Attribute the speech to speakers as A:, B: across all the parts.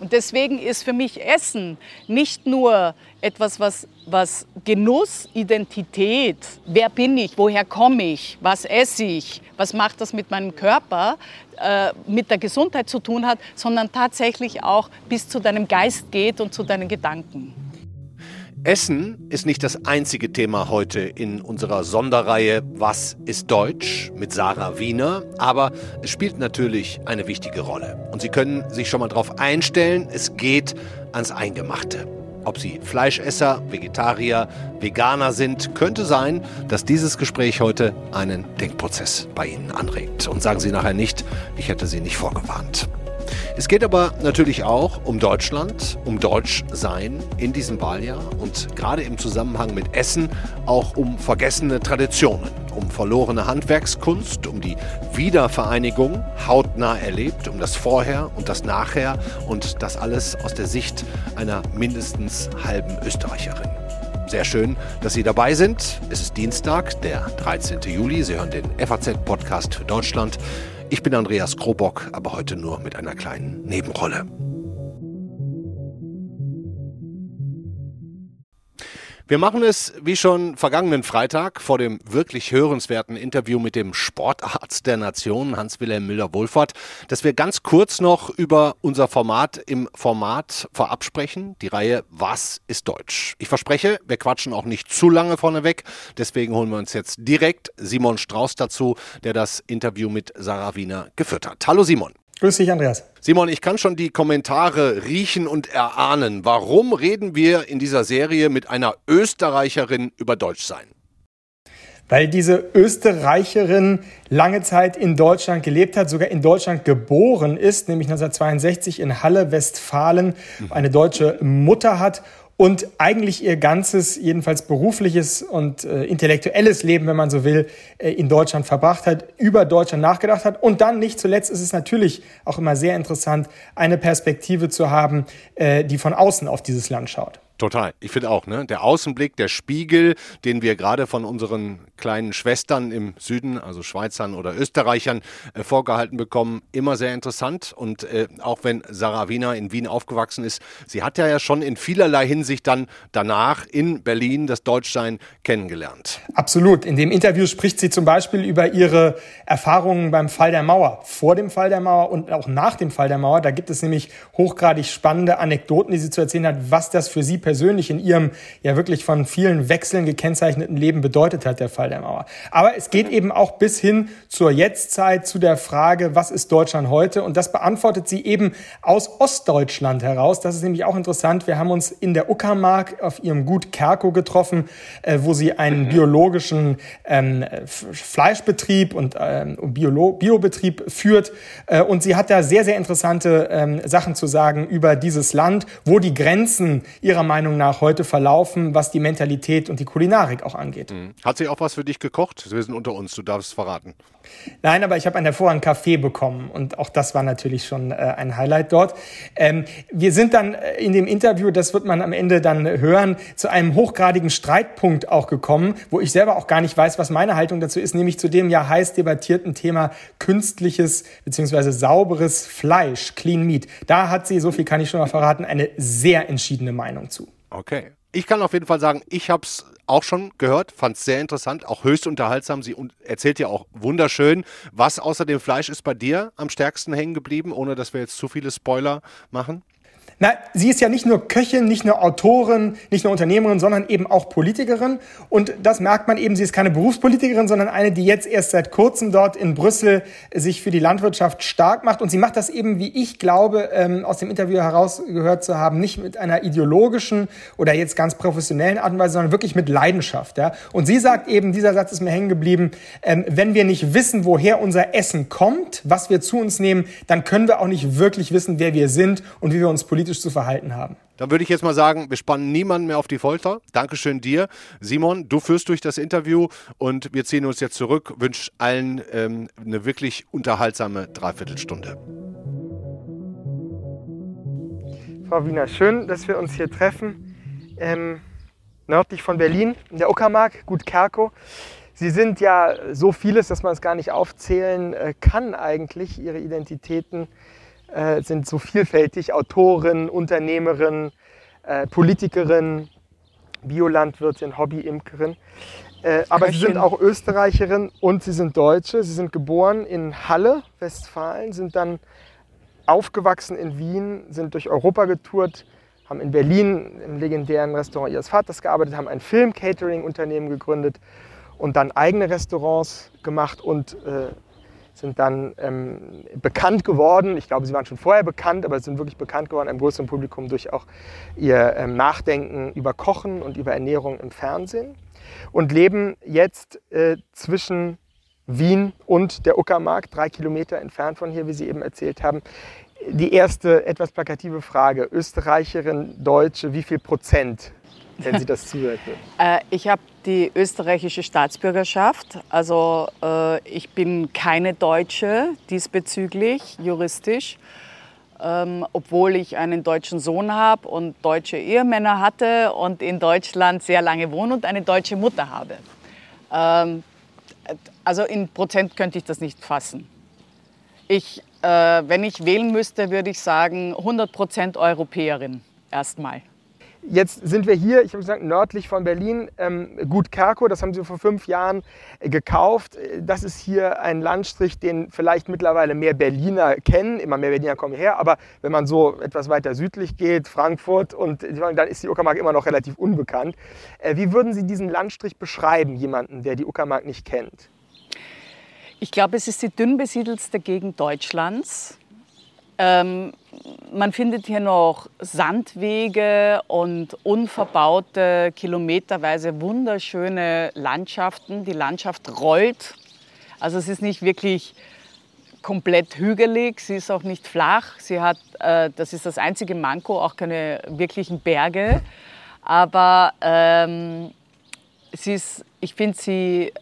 A: Und deswegen ist für mich Essen nicht nur etwas, was, was Genuss, Identität, wer bin ich, woher komme ich, was esse ich, was macht das mit meinem Körper, äh, mit der Gesundheit zu tun hat, sondern tatsächlich auch bis zu deinem Geist geht und zu deinen Gedanken.
B: Essen ist nicht das einzige Thema heute in unserer Sonderreihe Was ist Deutsch mit Sarah Wiener, aber es spielt natürlich eine wichtige Rolle. Und Sie können sich schon mal darauf einstellen, es geht ans Eingemachte. Ob Sie Fleischesser, Vegetarier, Veganer sind, könnte sein, dass dieses Gespräch heute einen Denkprozess bei Ihnen anregt. Und sagen Sie nachher nicht, ich hätte Sie nicht vorgewarnt. Es geht aber natürlich auch um Deutschland, um Deutschsein in diesem Wahljahr und gerade im Zusammenhang mit Essen auch um vergessene Traditionen, um verlorene Handwerkskunst, um die Wiedervereinigung hautnah erlebt, um das Vorher und das Nachher und das alles aus der Sicht einer mindestens halben Österreicherin. Sehr schön, dass Sie dabei sind. Es ist Dienstag, der 13. Juli. Sie hören den FAZ-Podcast für Deutschland. Ich bin Andreas Krobock, aber heute nur mit einer kleinen Nebenrolle. Wir machen es wie schon vergangenen Freitag vor dem wirklich hörenswerten Interview mit dem Sportarzt der Nation, Hans-Wilhelm Müller-Wohlfahrt, dass wir ganz kurz noch über unser Format im Format vorab sprechen, die Reihe Was ist Deutsch? Ich verspreche, wir quatschen auch nicht zu lange vorneweg, deswegen holen wir uns jetzt direkt Simon Strauß dazu, der das Interview mit Sarah Wiener geführt hat. Hallo Simon.
C: Grüß dich, Andreas.
B: Simon, ich kann schon die Kommentare riechen und erahnen. Warum reden wir in dieser Serie mit einer Österreicherin über Deutschsein?
C: Weil diese Österreicherin lange Zeit in Deutschland gelebt hat, sogar in Deutschland geboren ist, nämlich 1962 in Halle, Westfalen, eine deutsche Mutter hat und eigentlich ihr ganzes, jedenfalls berufliches und äh, intellektuelles Leben, wenn man so will, äh, in Deutschland verbracht hat, über Deutschland nachgedacht hat. Und dann nicht zuletzt ist es natürlich auch immer sehr interessant, eine Perspektive zu haben, äh, die von außen auf dieses Land schaut.
B: Total. Ich finde auch, ne? Der Außenblick, der Spiegel, den wir gerade von unseren kleinen Schwestern im Süden, also Schweizern oder Österreichern, äh, vorgehalten bekommen, immer sehr interessant. Und äh, auch wenn Sarah Wiener in Wien aufgewachsen ist, sie hat ja schon in vielerlei Hinsicht dann danach in Berlin das Deutschsein kennengelernt.
C: Absolut. In dem Interview spricht sie zum Beispiel über ihre Erfahrungen beim Fall der Mauer, vor dem Fall der Mauer und auch nach dem Fall der Mauer. Da gibt es nämlich hochgradig spannende Anekdoten, die sie zu erzählen hat, was das für sie persönlich persönlich in ihrem ja wirklich von vielen Wechseln gekennzeichneten Leben bedeutet hat, der Fall der Mauer. Aber es geht eben auch bis hin zur Jetztzeit, zu der Frage, was ist Deutschland heute? Und das beantwortet sie eben aus Ostdeutschland heraus. Das ist nämlich auch interessant. Wir haben uns in der Uckermark auf ihrem Gut Kerko getroffen, äh, wo sie einen biologischen ähm, Fleischbetrieb und ähm, Biolo Biobetrieb führt. Äh, und sie hat da sehr, sehr interessante ähm, Sachen zu sagen über dieses Land, wo die Grenzen ihrer Meinung Meinung nach heute verlaufen, was die Mentalität und die Kulinarik auch angeht. Mhm.
B: Hat sie auch was für dich gekocht? Wir sind unter uns, du darfst es verraten.
C: Nein, aber ich habe einen hervorragenden Kaffee bekommen und auch das war natürlich schon äh, ein Highlight dort. Ähm, wir sind dann äh, in dem Interview, das wird man am Ende dann hören, zu einem hochgradigen Streitpunkt auch gekommen, wo ich selber auch gar nicht weiß, was meine Haltung dazu ist, nämlich zu dem ja heiß debattierten Thema künstliches bzw. sauberes Fleisch, Clean Meat. Da hat sie, so viel kann ich schon mal verraten, eine sehr entschiedene Meinung zu.
B: Okay. Ich kann auf jeden Fall sagen, ich habe es auch schon gehört, fand es sehr interessant, auch höchst unterhaltsam. Sie erzählt ja auch wunderschön. Was außer dem Fleisch ist bei dir am stärksten hängen geblieben, ohne dass wir jetzt zu viele Spoiler machen?
C: Na, sie ist ja nicht nur Köchin, nicht nur Autorin, nicht nur Unternehmerin, sondern eben auch Politikerin. Und das merkt man eben, sie ist keine Berufspolitikerin, sondern eine, die jetzt erst seit kurzem dort in Brüssel sich für die Landwirtschaft stark macht. Und sie macht das eben, wie ich glaube, ähm, aus dem Interview herausgehört zu haben, nicht mit einer ideologischen oder jetzt ganz professionellen Art und Weise, sondern wirklich mit Leidenschaft. Ja? Und sie sagt eben, dieser Satz ist mir hängen geblieben, ähm, wenn wir nicht wissen, woher unser Essen kommt, was wir zu uns nehmen, dann können wir auch nicht wirklich wissen, wer wir sind und wie wir uns politisch politisch zu verhalten haben.
B: Dann würde ich jetzt mal sagen, wir spannen niemanden mehr auf die Folter. Dankeschön dir. Simon, du führst durch das Interview und wir ziehen uns jetzt zurück. Wünsche allen ähm, eine wirklich unterhaltsame Dreiviertelstunde.
C: Frau Wiener, schön, dass wir uns hier treffen. Ähm, nördlich von Berlin, in der Uckermark, Gut Kerko. Sie sind ja so vieles, dass man es gar nicht aufzählen äh, kann eigentlich. Ihre Identitäten äh, sind so vielfältig. Autorin, Unternehmerin, äh, Politikerin, Biolandwirtin, Hobbyimkerin. Äh, aber Köchin. Sie sind auch Österreicherin und Sie sind Deutsche. Sie sind geboren in Halle, Westfalen, sind dann aufgewachsen in Wien, sind durch Europa getourt, haben in Berlin im legendären Restaurant ihres Vaters gearbeitet, haben ein Film-Catering-Unternehmen gegründet und dann eigene Restaurants gemacht und äh, sind dann ähm, bekannt geworden. Ich glaube, sie waren schon vorher bekannt, aber sind wirklich bekannt geworden einem größeren Publikum durch auch ihr ähm, Nachdenken über Kochen und über Ernährung im Fernsehen und leben jetzt äh, zwischen Wien und der Uckermark, drei Kilometer entfernt von hier, wie Sie eben erzählt haben. Die erste etwas plakative Frage, Österreicherin, Deutsche, wie viel Prozent, wenn Sie das zuhörten?
A: äh, ich habe die österreichische Staatsbürgerschaft, also äh, ich bin keine Deutsche diesbezüglich, juristisch. Ähm, obwohl ich einen deutschen Sohn habe und deutsche Ehemänner hatte und in Deutschland sehr lange wohne und eine deutsche Mutter habe. Ähm, also in Prozent könnte ich das nicht fassen. Ich, äh, wenn ich wählen müsste, würde ich sagen 100 Prozent Europäerin erstmal.
C: Jetzt sind wir hier, ich habe gesagt, nördlich von Berlin, ähm, Gut Kerko, das haben Sie vor fünf Jahren äh, gekauft. Das ist hier ein Landstrich, den vielleicht mittlerweile mehr Berliner kennen. Immer mehr Berliner kommen hierher, aber wenn man so etwas weiter südlich geht, Frankfurt, und dann ist die Uckermark immer noch relativ unbekannt. Äh, wie würden Sie diesen Landstrich beschreiben, jemanden, der die Uckermark nicht kennt?
A: Ich glaube, es ist die dünn besiedelste Gegend Deutschlands. Ähm, man findet hier noch Sandwege und unverbaute, kilometerweise wunderschöne Landschaften. Die Landschaft rollt. Also es ist nicht wirklich komplett hügelig, sie ist auch nicht flach. Sie hat, äh, das ist das einzige Manko, auch keine wirklichen Berge. Aber ähm, sie ist, ich finde sie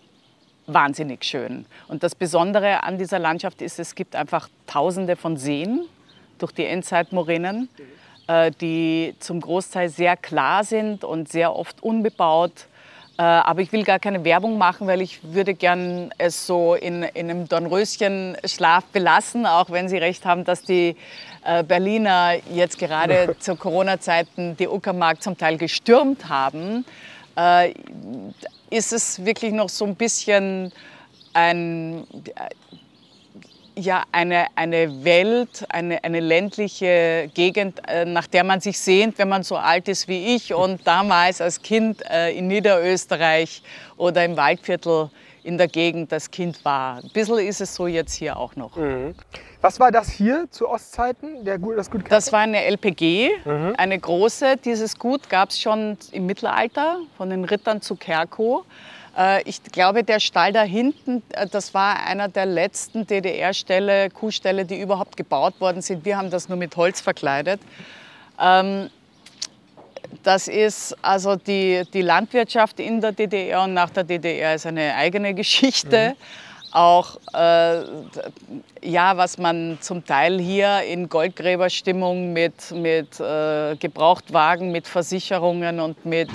A: wahnsinnig schön. Und das Besondere an dieser Landschaft ist, es gibt einfach tausende von Seen durch die Endzeitmoränen, äh, die zum Großteil sehr klar sind und sehr oft unbebaut. Äh, aber ich will gar keine Werbung machen, weil ich würde gern es so in, in einem Dornröschen-Schlaf belassen, auch wenn Sie recht haben, dass die äh, Berliner jetzt gerade zu Corona-Zeiten die Uckermark zum Teil gestürmt haben ist es wirklich noch so ein bisschen ein, ja, eine, eine Welt, eine, eine ländliche Gegend, äh, nach der man sich sehnt, wenn man so alt ist wie ich und damals als Kind äh, in Niederösterreich oder im Waldviertel in der Gegend das Kind war. Ein bisschen ist es so jetzt hier auch noch. Mhm.
C: Was war das hier zu Ostzeiten, der, das Gut?
A: Das war eine LPG, mhm. eine große. Dieses Gut gab es schon im Mittelalter von den Rittern zu Kerkow. Äh, ich glaube, der Stall da hinten, äh, das war einer der letzten DDR-Ställe, Kuhställe, die überhaupt gebaut worden sind. Wir haben das nur mit Holz verkleidet. Ähm, das ist also die, die Landwirtschaft in der DDR und nach der DDR ist eine eigene Geschichte. Mhm. Auch äh, ja, was man zum Teil hier in Goldgräberstimmung mit, mit äh, Gebrauchtwagen, mit Versicherungen und mit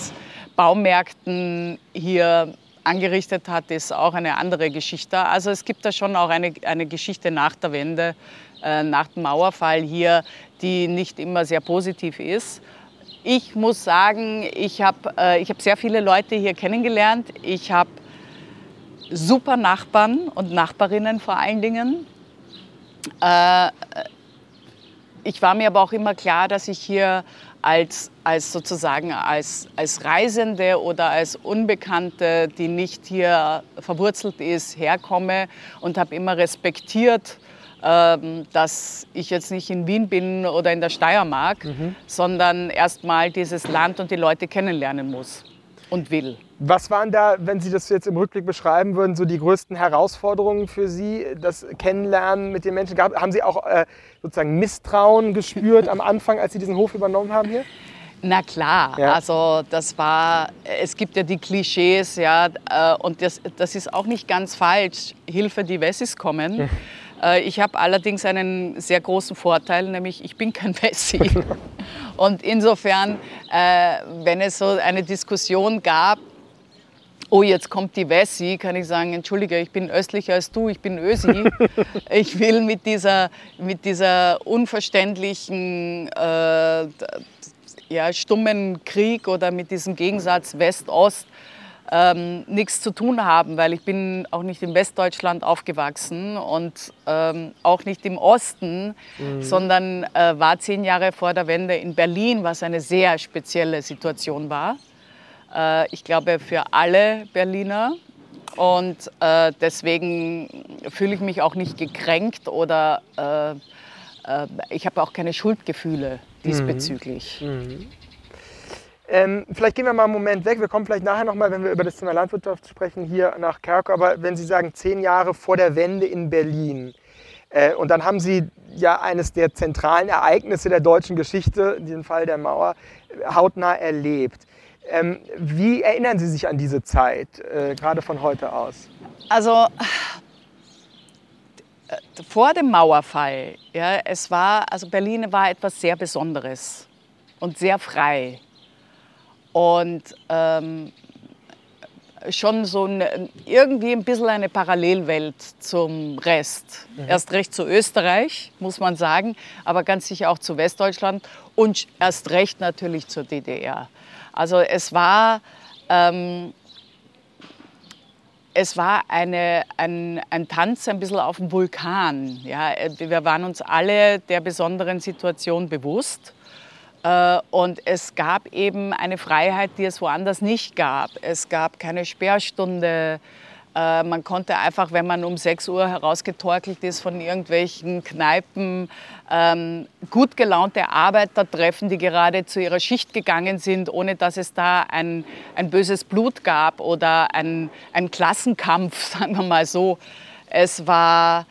A: Baumärkten hier angerichtet hat, ist auch eine andere Geschichte. Also es gibt da schon auch eine, eine Geschichte nach der Wende, äh, nach dem Mauerfall hier, die nicht immer sehr positiv ist. Ich muss sagen, ich habe äh, hab sehr viele Leute hier kennengelernt. Ich habe super Nachbarn und Nachbarinnen vor allen Dingen. Äh, ich war mir aber auch immer klar, dass ich hier als, als sozusagen als, als Reisende oder als Unbekannte, die nicht hier verwurzelt ist, herkomme und habe immer respektiert, ähm, dass ich jetzt nicht in Wien bin oder in der Steiermark, mhm. sondern erstmal dieses Land und die Leute kennenlernen muss und will.
C: Was waren da, wenn Sie das jetzt im Rückblick beschreiben würden, so die größten Herausforderungen für Sie, das Kennenlernen mit den Menschen? Gab, haben Sie auch äh, sozusagen Misstrauen gespürt am Anfang, als Sie diesen Hof übernommen haben hier?
A: Na klar, ja. also das war, es gibt ja die Klischees, ja, äh, und das, das ist auch nicht ganz falsch. Hilfe, die Wessis kommen. Äh, ich habe allerdings einen sehr großen Vorteil, nämlich ich bin kein Wessi. Und insofern, äh, wenn es so eine Diskussion gab, oh, jetzt kommt die Wessi, kann ich sagen, entschuldige, ich bin östlicher als du, ich bin Ösi. ich will mit dieser, mit dieser unverständlichen, äh, ja, stummen Krieg oder mit diesem Gegensatz West-Ost ähm, nichts zu tun haben, weil ich bin auch nicht in Westdeutschland aufgewachsen und ähm, auch nicht im Osten, mhm. sondern äh, war zehn Jahre vor der Wende in Berlin, was eine sehr spezielle Situation war. Äh, ich glaube für alle Berliner. Und äh, deswegen fühle ich mich auch nicht gekränkt oder äh, äh, ich habe auch keine Schuldgefühle mhm. diesbezüglich. Mhm. Mhm.
C: Ähm, vielleicht gehen wir mal einen Moment weg. Wir kommen vielleicht nachher nochmal, wenn wir über das Thema Landwirtschaft sprechen, hier nach Kerko. Aber wenn Sie sagen, zehn Jahre vor der Wende in Berlin, äh, und dann haben Sie ja eines der zentralen Ereignisse der deutschen Geschichte, den Fall der Mauer, hautnah erlebt. Ähm, wie erinnern Sie sich an diese Zeit, äh, gerade von heute aus?
A: Also äh, vor dem Mauerfall, ja, es war, also Berlin war etwas sehr Besonderes und sehr frei und ähm, schon so ein, irgendwie ein bisschen eine Parallelwelt zum Rest. Mhm. Erst recht zu Österreich, muss man sagen, aber ganz sicher auch zu Westdeutschland und erst recht natürlich zur DDR. Also es war, ähm, es war eine, ein, ein Tanz ein bisschen auf dem Vulkan. Ja, wir waren uns alle der besonderen Situation bewusst. Äh, und es gab eben eine Freiheit, die es woanders nicht gab. Es gab keine Sperrstunde. Äh, man konnte einfach, wenn man um 6 Uhr herausgetorkelt ist von irgendwelchen Kneipen, ähm, gut gelaunte Arbeiter treffen, die gerade zu ihrer Schicht gegangen sind, ohne dass es da ein, ein böses Blut gab oder ein, ein Klassenkampf, sagen wir mal so. Es war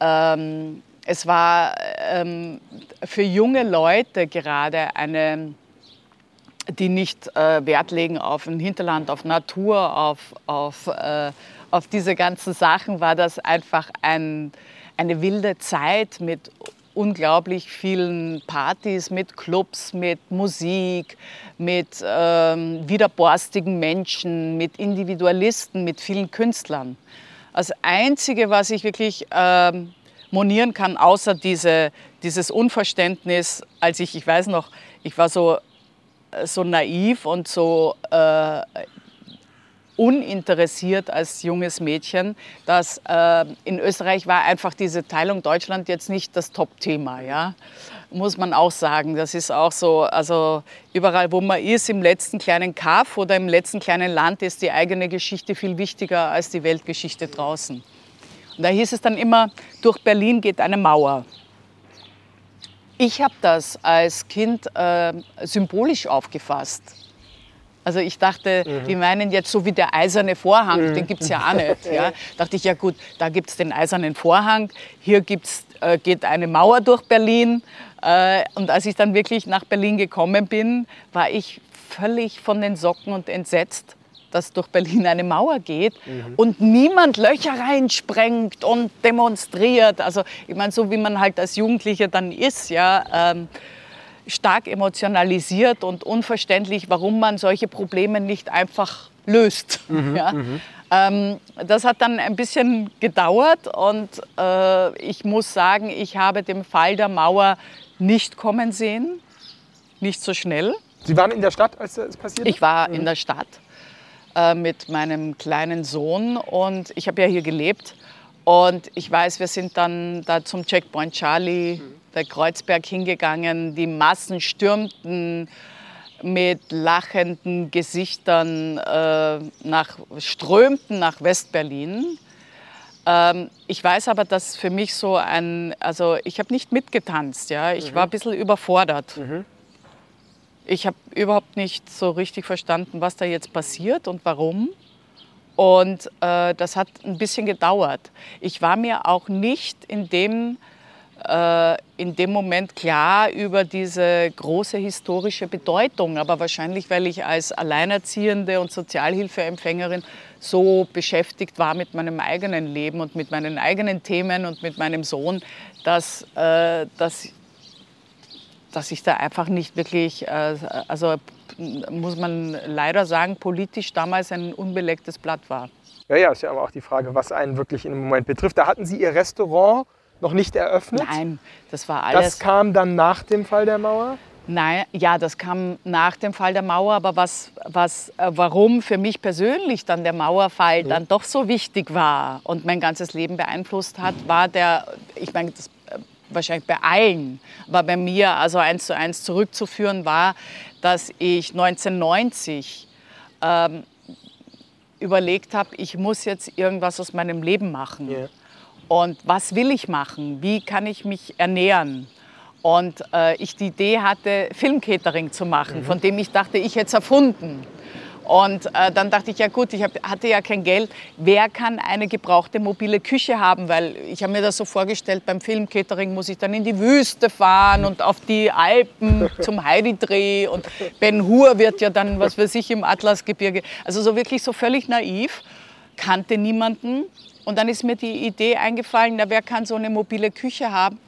A: ähm, es war ähm, für junge Leute gerade eine, die nicht äh, Wert legen auf ein Hinterland, auf Natur, auf, auf, äh, auf diese ganzen Sachen, war das einfach ein, eine wilde Zeit mit unglaublich vielen Partys, mit Clubs, mit Musik, mit ähm, widerborstigen Menschen, mit Individualisten, mit vielen Künstlern. Das Einzige, was ich wirklich ähm, monieren kann, außer diese, dieses Unverständnis, als ich, ich weiß noch, ich war so, äh, so naiv und so äh, uninteressiert als junges Mädchen, dass äh, in Österreich war einfach diese Teilung Deutschland jetzt nicht das Top-Thema, ja, muss man auch sagen. Das ist auch so, also überall, wo man ist, im letzten kleinen Kaff oder im letzten kleinen Land, ist die eigene Geschichte viel wichtiger als die Weltgeschichte draußen. Da hieß es dann immer, durch Berlin geht eine Mauer. Ich habe das als Kind äh, symbolisch aufgefasst. Also ich dachte, mhm. die meinen jetzt so wie der eiserne Vorhang, mhm. den gibt es ja auch nicht. Ja. Dachte ich, ja gut, da gibt es den eisernen Vorhang, hier gibt's, äh, geht eine Mauer durch Berlin. Äh, und als ich dann wirklich nach Berlin gekommen bin, war ich völlig von den Socken und entsetzt, dass durch Berlin eine Mauer geht mhm. und niemand Löcher reinsprengt und demonstriert. Also ich meine, so wie man halt als Jugendlicher dann ist, ja, ähm, stark emotionalisiert und unverständlich, warum man solche Probleme nicht einfach löst. Mhm, ja. Mhm. Ähm, das hat dann ein bisschen gedauert und äh, ich muss sagen, ich habe den Fall der Mauer nicht kommen sehen, nicht so schnell.
C: Sie waren in der Stadt, als es passiert
A: ist? Ich war in mhm. der Stadt. Äh, mit meinem kleinen Sohn und ich habe ja hier gelebt. Und ich weiß, wir sind dann da zum Checkpoint Charlie, der Kreuzberg hingegangen. Die Massen stürmten mit lachenden Gesichtern äh, nach, strömten nach Westberlin. Ähm, ich weiß aber, dass für mich so ein, also ich habe nicht mitgetanzt, ja, ich mhm. war ein bisschen überfordert. Mhm. Ich habe überhaupt nicht so richtig verstanden, was da jetzt passiert und warum. Und äh, das hat ein bisschen gedauert. Ich war mir auch nicht in dem, äh, in dem Moment klar über diese große historische Bedeutung. Aber wahrscheinlich, weil ich als Alleinerziehende und Sozialhilfeempfängerin so beschäftigt war mit meinem eigenen Leben und mit meinen eigenen Themen und mit meinem Sohn, dass, äh, dass dass ich da einfach nicht wirklich, äh, also muss man leider sagen, politisch damals ein unbelegtes Blatt war.
C: Ja, ja, ist ja aber auch die Frage, was einen wirklich im Moment betrifft. Da hatten Sie Ihr Restaurant noch nicht eröffnet?
A: Nein, das war alles.
C: Das kam dann nach dem Fall der Mauer?
A: Nein, ja, das kam nach dem Fall der Mauer, aber was, was, äh, warum für mich persönlich dann der Mauerfall mhm. dann doch so wichtig war und mein ganzes Leben beeinflusst hat, war der, ich meine, das wahrscheinlich bei allen, aber bei mir also eins zu eins zurückzuführen war, dass ich 1990 ähm, überlegt habe, ich muss jetzt irgendwas aus meinem Leben machen. Yeah. Und was will ich machen? Wie kann ich mich ernähren? Und äh, ich die Idee hatte, Filmcatering zu machen, mhm. von dem ich dachte, ich hätte es erfunden. Und äh, dann dachte ich, ja gut, ich hab, hatte ja kein Geld. Wer kann eine gebrauchte mobile Küche haben? Weil ich habe mir das so vorgestellt, beim Filmcatering muss ich dann in die Wüste fahren und auf die Alpen zum Heidi-Dreh. Und Ben Hur wird ja dann, was weiß ich, im Atlasgebirge. Also so wirklich so völlig naiv, kannte niemanden. Und dann ist mir die Idee eingefallen, na, wer kann so eine mobile Küche haben?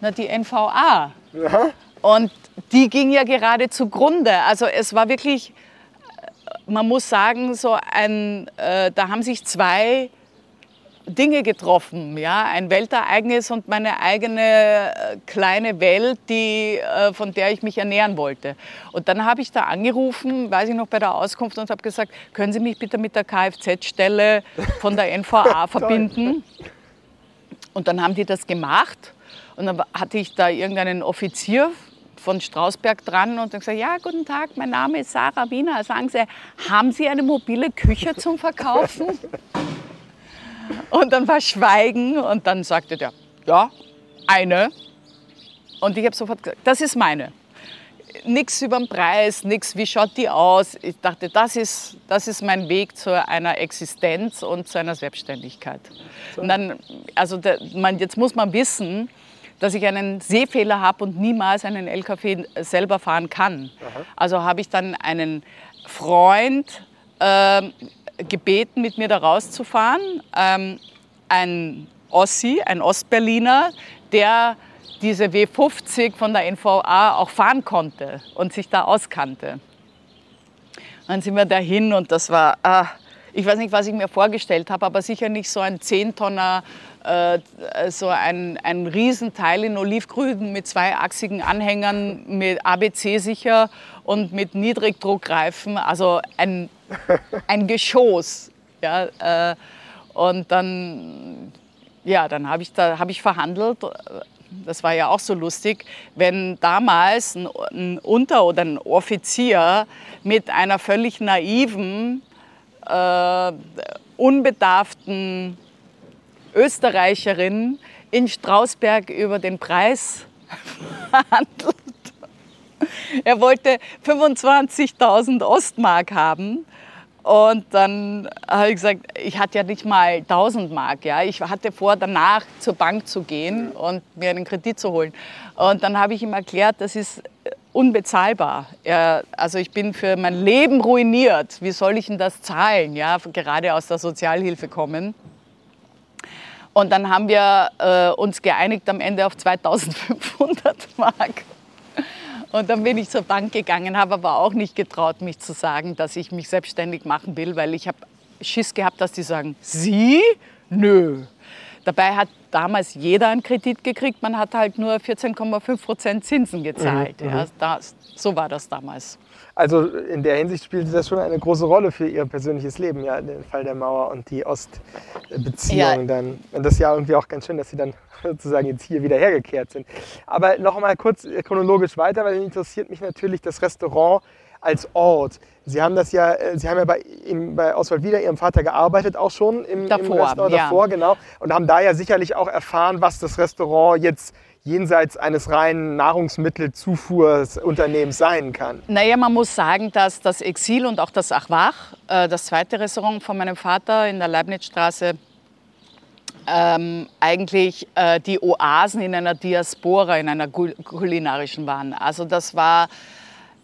A: Na, die NVA. Ja. Und die ging ja gerade zugrunde. Also es war wirklich, man muss sagen, so ein, äh, da haben sich zwei Dinge getroffen. Ja? Ein Weltereignis und meine eigene äh, kleine Welt, die, äh, von der ich mich ernähren wollte. Und dann habe ich da angerufen, weiß ich noch bei der Auskunft, und habe gesagt, können Sie mich bitte mit der Kfz-Stelle von der NVA verbinden? Und dann haben die das gemacht. Und dann hatte ich da irgendeinen Offizier von Strausberg dran und dann gesagt, ja, guten Tag, mein Name ist Sarah Wiener. Sagen Sie, haben Sie eine mobile Küche zum Verkaufen? Und dann war Schweigen und dann sagte der, ja, eine. Und ich habe sofort gesagt, das ist meine. Nichts über den Preis, nichts, wie schaut die aus. Ich dachte, das ist, das ist mein Weg zu einer Existenz und zu einer Selbstständigkeit. Und dann, also der, man, jetzt muss man wissen, dass ich einen Sehfehler habe und niemals einen LKW selber fahren kann. Aha. Also habe ich dann einen Freund äh, gebeten, mit mir da rauszufahren. Ähm, ein Ossi, ein Ostberliner, der diese W50 von der NVA auch fahren konnte und sich da auskannte. Dann sind wir dahin und das war, ah, ich weiß nicht, was ich mir vorgestellt habe, aber sicher nicht so ein Zehntonner, äh, so ein, ein Riesenteil in Olivgrün mit zweiachsigen Anhängern, mit ABC sicher und mit Niedrigdruckreifen, also ein ein Geschoss. Ja, äh, und dann, ja, dann habe ich, hab ich verhandelt. Das war ja auch so lustig, wenn damals ein Unter- oder ein Offizier mit einer völlig naiven, äh, unbedarften Österreicherin in Strausberg über den Preis verhandelt. Er wollte 25.000 Ostmark haben und dann habe ich gesagt, ich hatte ja nicht mal 1000 Mark. Ja. Ich hatte vor, danach zur Bank zu gehen und mir einen Kredit zu holen. Und dann habe ich ihm erklärt, das ist unbezahlbar. Also ich bin für mein Leben ruiniert. Wie soll ich denn das zahlen? Ja, gerade aus der Sozialhilfe kommen. Und dann haben wir äh, uns geeinigt am Ende auf 2500 Mark. Und dann bin ich zur Bank gegangen, habe aber auch nicht getraut, mich zu sagen, dass ich mich selbstständig machen will, weil ich habe Schiss gehabt, dass die sagen, Sie? Nö. Dabei hat damals jeder einen Kredit gekriegt, man hat halt nur 14,5 Prozent Zinsen gezahlt. Mhm, ja, mhm. das, so war das damals.
C: Also in der Hinsicht spielte das schon eine große Rolle für Ihr persönliches Leben, ja, den Fall der Mauer und die Ostbeziehung ja. dann. Und das ist ja irgendwie auch ganz schön, dass Sie dann sozusagen jetzt hier wieder hergekehrt sind. Aber noch mal kurz chronologisch weiter, weil interessiert mich natürlich das Restaurant als Ort. Sie haben das ja, äh, Sie haben ja bei, im, bei Oswald wieder Ihrem Vater gearbeitet, auch schon im, davor, im Restaurant ja. davor, genau. Und haben da ja sicherlich auch erfahren, was das Restaurant jetzt jenseits eines reinen Nahrungsmittelzufuhrunternehmens sein kann?
A: Naja, man muss sagen, dass das Exil und auch das Achwach, äh, das zweite Restaurant von meinem Vater in der Leibnizstraße, ähm, eigentlich äh, die Oasen in einer Diaspora, in einer kulinarischen waren. Also das war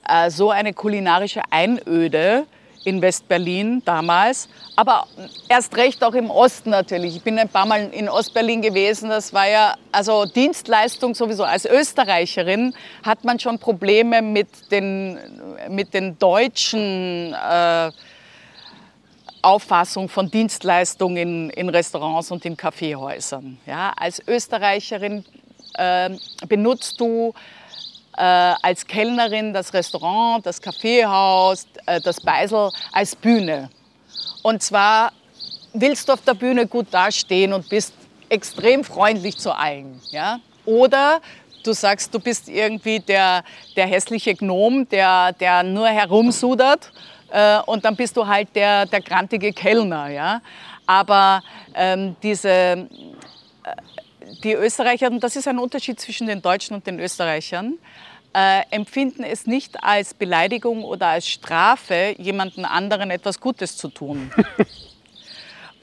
A: äh, so eine kulinarische Einöde, in West-Berlin damals, aber erst recht auch im Osten natürlich. Ich bin ein paar Mal in Ost-Berlin gewesen. Das war ja, also Dienstleistung sowieso. Als Österreicherin hat man schon Probleme mit den, mit den deutschen äh, Auffassung von Dienstleistungen in, in, Restaurants und in Kaffeehäusern. Ja, als Österreicherin äh, benutzt du als Kellnerin das Restaurant, das Kaffeehaus, äh, das Beisel als Bühne. Und zwar willst du auf der Bühne gut dastehen und bist extrem freundlich zu allen. Ja? Oder du sagst, du bist irgendwie der, der hässliche Gnom, der, der nur herumsudert äh, und dann bist du halt der, der grantige Kellner. Ja? Aber ähm, diese, äh, die Österreicher, und das ist ein Unterschied zwischen den Deutschen und den Österreichern, äh, empfinden es nicht als Beleidigung oder als Strafe, jemanden anderen etwas Gutes zu tun.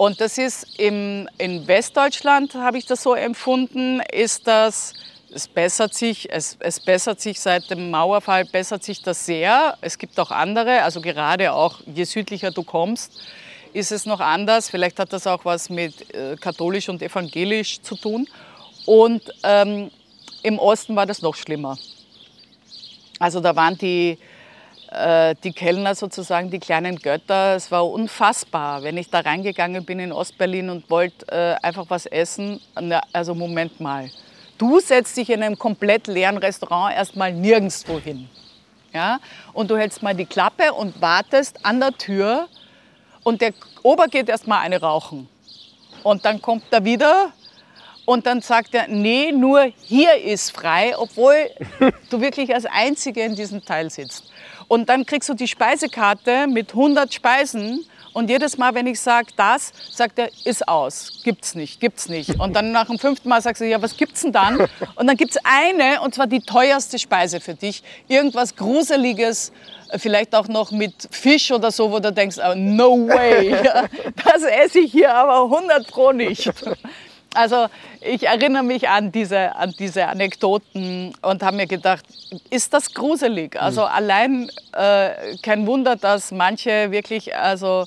A: Und das ist im, in Westdeutschland, habe ich das so empfunden, ist das, es bessert sich, es, es bessert sich seit dem Mauerfall, bessert sich das sehr. Es gibt auch andere, also gerade auch je südlicher du kommst, ist es noch anders. Vielleicht hat das auch was mit äh, katholisch und evangelisch zu tun. Und ähm, im Osten war das noch schlimmer. Also da waren die, äh, die Kellner sozusagen die kleinen Götter. Es war unfassbar, wenn ich da reingegangen bin in Ostberlin und wollte äh, einfach was essen. Also Moment mal, du setzt dich in einem komplett leeren Restaurant erstmal nirgendwo hin. Ja? Und du hältst mal die Klappe und wartest an der Tür und der Ober geht erstmal eine rauchen. Und dann kommt er wieder und dann sagt er, nee, nur hier ist frei, obwohl du wirklich als Einzige in diesem Teil sitzt. Und dann kriegst du die Speisekarte mit 100 Speisen und jedes Mal, wenn ich sage das, sagt er, ist aus, gibt's nicht, gibt's nicht. Und dann nach dem fünften Mal sagst du, ja, was gibt's denn dann? Und dann gibt's eine, und zwar die teuerste Speise für dich. Irgendwas Gruseliges, vielleicht auch noch mit Fisch oder so, wo du denkst, oh, no way, das esse ich hier aber 100 pro nicht. Also ich erinnere mich an diese, an diese Anekdoten und habe mir gedacht, ist das gruselig? Also mhm. allein äh, kein Wunder, dass manche wirklich, also,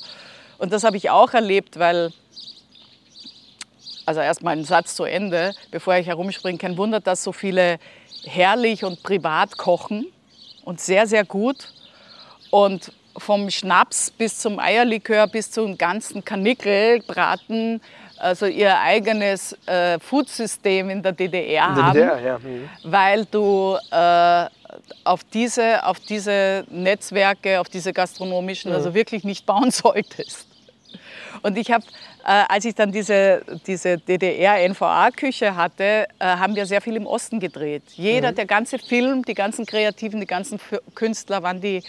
A: und das habe ich auch erlebt, weil, also erstmal ein Satz zu Ende, bevor ich herumspringe, kein Wunder, dass so viele herrlich und privat kochen und sehr, sehr gut. Und vom Schnaps bis zum Eierlikör bis zum ganzen Kanickelbraten also ihr eigenes äh, Foodsystem in der DDR in der haben, DDR, ja. mhm. weil du äh, auf, diese, auf diese Netzwerke, auf diese gastronomischen, mhm. also wirklich nicht bauen solltest. Und ich habe, äh, als ich dann diese, diese DDR-NVA-Küche hatte, äh, haben wir sehr viel im Osten gedreht. Jeder, mhm. der ganze Film, die ganzen Kreativen, die ganzen Künstler waren die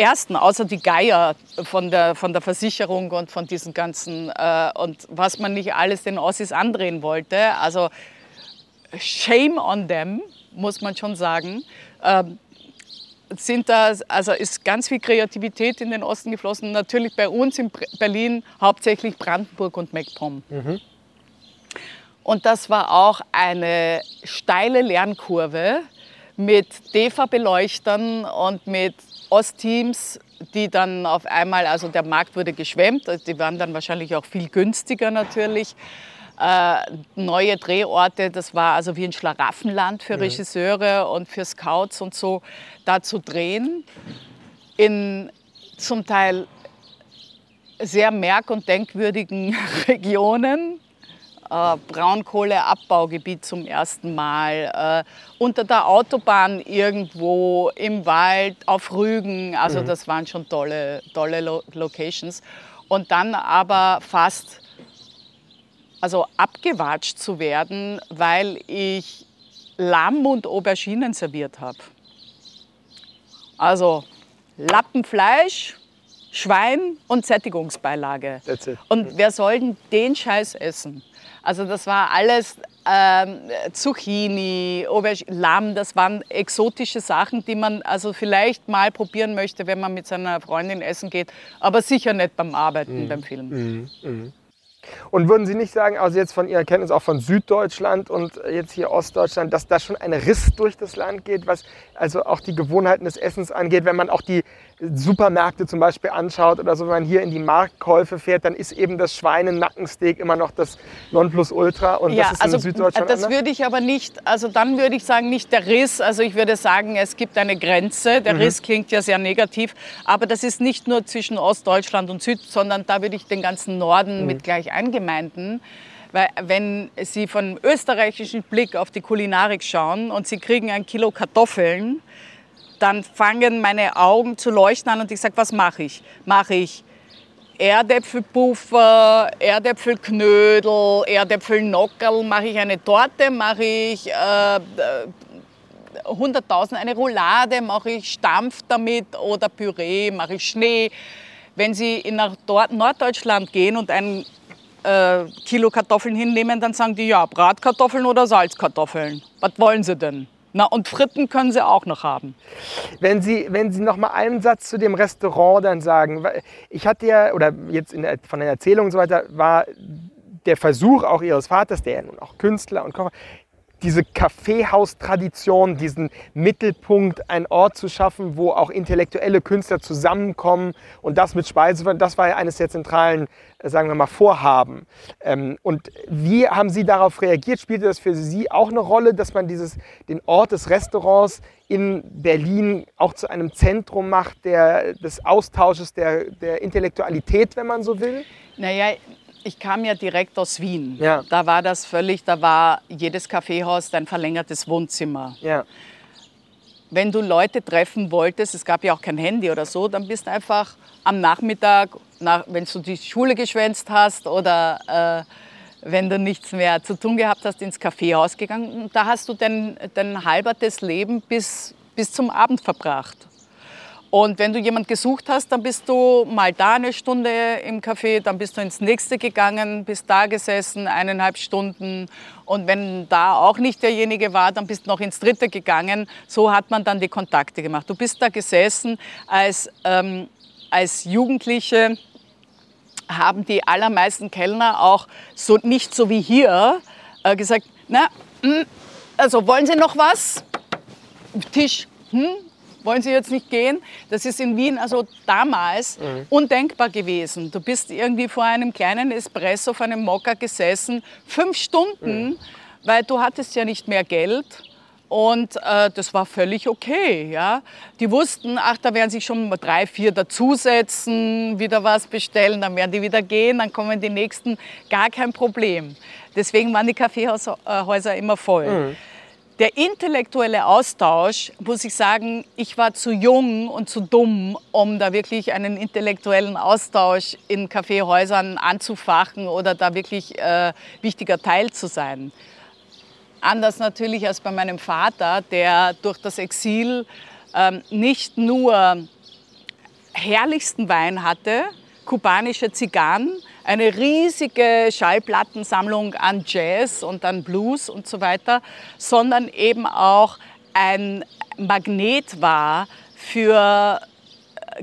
A: ersten, außer die Geier von der, von der Versicherung und von diesen ganzen, äh, und was man nicht alles den Ossis andrehen wollte. Also shame on them, muss man schon sagen. Ähm, sind da, also ist ganz viel Kreativität in den Osten geflossen. Natürlich bei uns in Berlin hauptsächlich Brandenburg und MacPom. Mhm. Und das war auch eine steile Lernkurve mit DEFA-Beleuchtern und mit Ostteams, die dann auf einmal, also der Markt wurde geschwemmt, also die waren dann wahrscheinlich auch viel günstiger natürlich. Äh, neue Drehorte, das war also wie ein Schlaraffenland für Regisseure und für Scouts und so, da zu drehen. In zum Teil sehr merk- und denkwürdigen Regionen äh, Braunkohleabbaugebiet zum ersten Mal, äh, unter der Autobahn irgendwo im Wald, auf Rügen. Also mhm. das waren schon tolle, tolle Lo Locations. Und dann aber fast also abgewatscht zu werden, weil ich Lamm und Auberginen serviert habe. Also Lappenfleisch, Schwein und Sättigungsbeilage. Und wer soll denn den Scheiß essen? Also das war alles ähm, Zucchini, Aubergine, Lamm, das waren exotische Sachen, die man also vielleicht mal probieren möchte, wenn man mit seiner Freundin essen geht, aber sicher nicht beim Arbeiten, mhm. beim Filmen. Mhm. Mhm.
C: Und würden Sie nicht sagen, also jetzt von Ihrer Kenntnis auch von Süddeutschland und jetzt hier Ostdeutschland, dass da schon ein Riss durch das Land geht, was also auch die Gewohnheiten des Essens angeht, wenn man auch die Supermärkte zum Beispiel anschaut oder so, wenn man hier in die Marktkäufe fährt, dann ist eben das Schweinenackensteak immer noch das Nonplusultra und
A: ja,
C: das ist
A: also,
C: in Süddeutschland
A: Das
C: anders?
A: würde ich aber nicht, also dann würde ich sagen, nicht der Riss, also ich würde sagen, es gibt eine Grenze. Der Riss klingt ja sehr negativ, aber das ist nicht nur zwischen Ostdeutschland und Süd, sondern da würde ich den ganzen Norden mit gleich eingemeinden. Weil wenn Sie von österreichischen Blick auf die Kulinarik schauen und Sie kriegen ein Kilo Kartoffeln, dann fangen meine Augen zu leuchten an und ich sage, was mache ich? Mache ich Erdäpfelpuffer, Erdäpfelknödel, Erdäpfelnockerl, mache ich eine Torte, mache ich äh, äh, 100.000 eine Roulade, mache ich Stampf damit oder Püree, mache ich Schnee. Wenn Sie nach Norddeutschland gehen und ein äh, Kilo Kartoffeln hinnehmen, dann sagen die, ja, Bratkartoffeln oder Salzkartoffeln. Was wollen Sie denn? Na, und Fritten können Sie auch noch haben.
C: Wenn Sie, wenn Sie noch mal einen Satz zu dem Restaurant dann sagen, ich hatte ja, oder jetzt der, von der Erzählung und so weiter, war der Versuch auch Ihres Vaters, der ja nun auch Künstler und Kocher, diese Kaffeehaustradition, diesen Mittelpunkt, einen Ort zu schaffen, wo auch intellektuelle Künstler zusammenkommen und das mit Speise, das war ja eines der zentralen, sagen wir mal, Vorhaben. Ähm, Und wie haben Sie darauf reagiert? Spielte das für Sie auch eine Rolle, dass man dieses, den Ort des Restaurants in Berlin auch zu einem Zentrum macht, der, des Austausches, der, der Intellektualität, wenn man so will?
A: Naja, ich kam ja direkt aus Wien.
C: Ja.
A: Da war das völlig, da war jedes Kaffeehaus dein verlängertes Wohnzimmer.
C: Ja.
A: Wenn du Leute treffen wolltest, es gab ja auch kein Handy oder so, dann bist du einfach am Nachmittag, nach, wenn du die Schule geschwänzt hast oder äh, wenn du nichts mehr zu tun gehabt hast, ins Kaffeehaus gegangen. Und da hast du dein, dein halbertes Leben bis, bis zum Abend verbracht. Und wenn du jemand gesucht hast, dann bist du mal da eine Stunde im Café, dann bist du ins nächste gegangen, bist da gesessen, eineinhalb Stunden. Und wenn da auch nicht derjenige war, dann bist du noch ins dritte gegangen. So hat man dann die Kontakte gemacht. Du bist da gesessen als, ähm, als Jugendliche haben die allermeisten Kellner auch so nicht so wie hier äh, gesagt, na, hm, also wollen Sie noch was? Tisch, hm, wollen Sie jetzt nicht gehen? Das ist in Wien also damals undenkbar gewesen. Du bist irgendwie vor einem kleinen Espresso, vor einem Mokka gesessen, fünf Stunden, weil du hattest ja nicht mehr Geld. Und äh, das war völlig okay. Ja? Die wussten, ach, da werden sich schon mal drei, vier dazusetzen, wieder was bestellen, dann werden die wieder gehen, dann kommen die nächsten, gar kein Problem. Deswegen waren die Kaffeehäuser immer voll. Der intellektuelle Austausch, muss ich sagen, ich war zu jung und zu dumm, um da wirklich einen intellektuellen Austausch in Kaffeehäusern anzufachen oder da wirklich äh, wichtiger Teil zu sein. Anders natürlich als bei meinem Vater, der durch das Exil ähm, nicht nur herrlichsten Wein hatte, kubanische Zigarren, eine riesige Schallplattensammlung an Jazz und an Blues und so weiter, sondern eben auch ein Magnet war für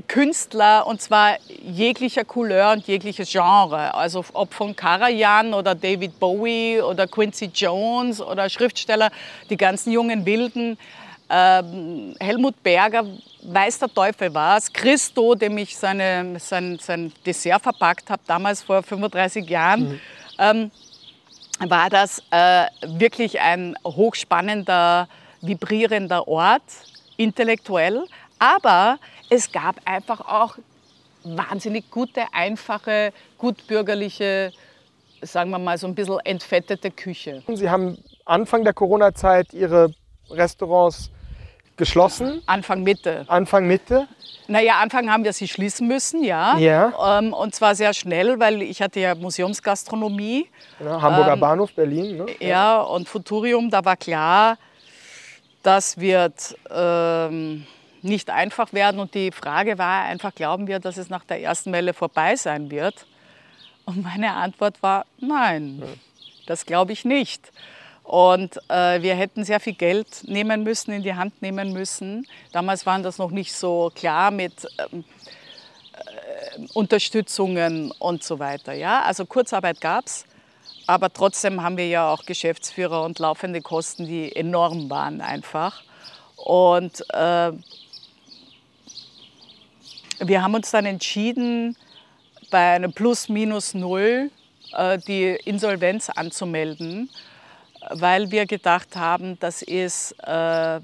A: Künstler und zwar jeglicher Couleur und jegliches Genre. Also ob von Karajan oder David Bowie oder Quincy Jones oder Schriftsteller, die ganzen jungen Wilden. Ähm, Helmut Berger, weiß der Teufel was. Christo, dem ich seine, sein, sein Dessert verpackt habe, damals vor 35 Jahren, ähm, war das äh, wirklich ein hochspannender, vibrierender Ort, intellektuell. Aber es gab einfach auch wahnsinnig gute, einfache, gutbürgerliche, sagen wir mal so ein bisschen entfettete Küche.
C: Sie haben Anfang der Corona-Zeit Ihre Restaurants geschlossen,
A: Anfang Mitte.
C: Anfang Mitte.
A: Naja, Anfang haben wir sie schließen müssen, ja.
C: Ja.
A: Ähm, und zwar sehr schnell, weil ich hatte ja Museumsgastronomie.
C: Ja, Hamburger
A: Ähm,
C: Bahnhof, Berlin. Ne?
A: Ja, und Futurium, da war klar, das wird ähm, nicht einfach werden. Und die Frage war einfach, glauben wir, dass es nach der ersten Welle vorbei sein wird? Und meine Antwort war, nein, das glaube ich nicht. Und äh, wir hätten sehr viel Geld nehmen müssen, in die Hand nehmen müssen. Damals war das noch nicht so klar mit ähm, Unterstützungen und so weiter. Ja? Also Kurzarbeit gab es, aber trotzdem haben wir ja auch Geschäftsführer und laufende Kosten, die enorm waren einfach. Und äh, wir haben uns dann entschieden, bei einem Plus minus null äh, die Insolvenz anzumelden, weil wir gedacht haben, das ist äh,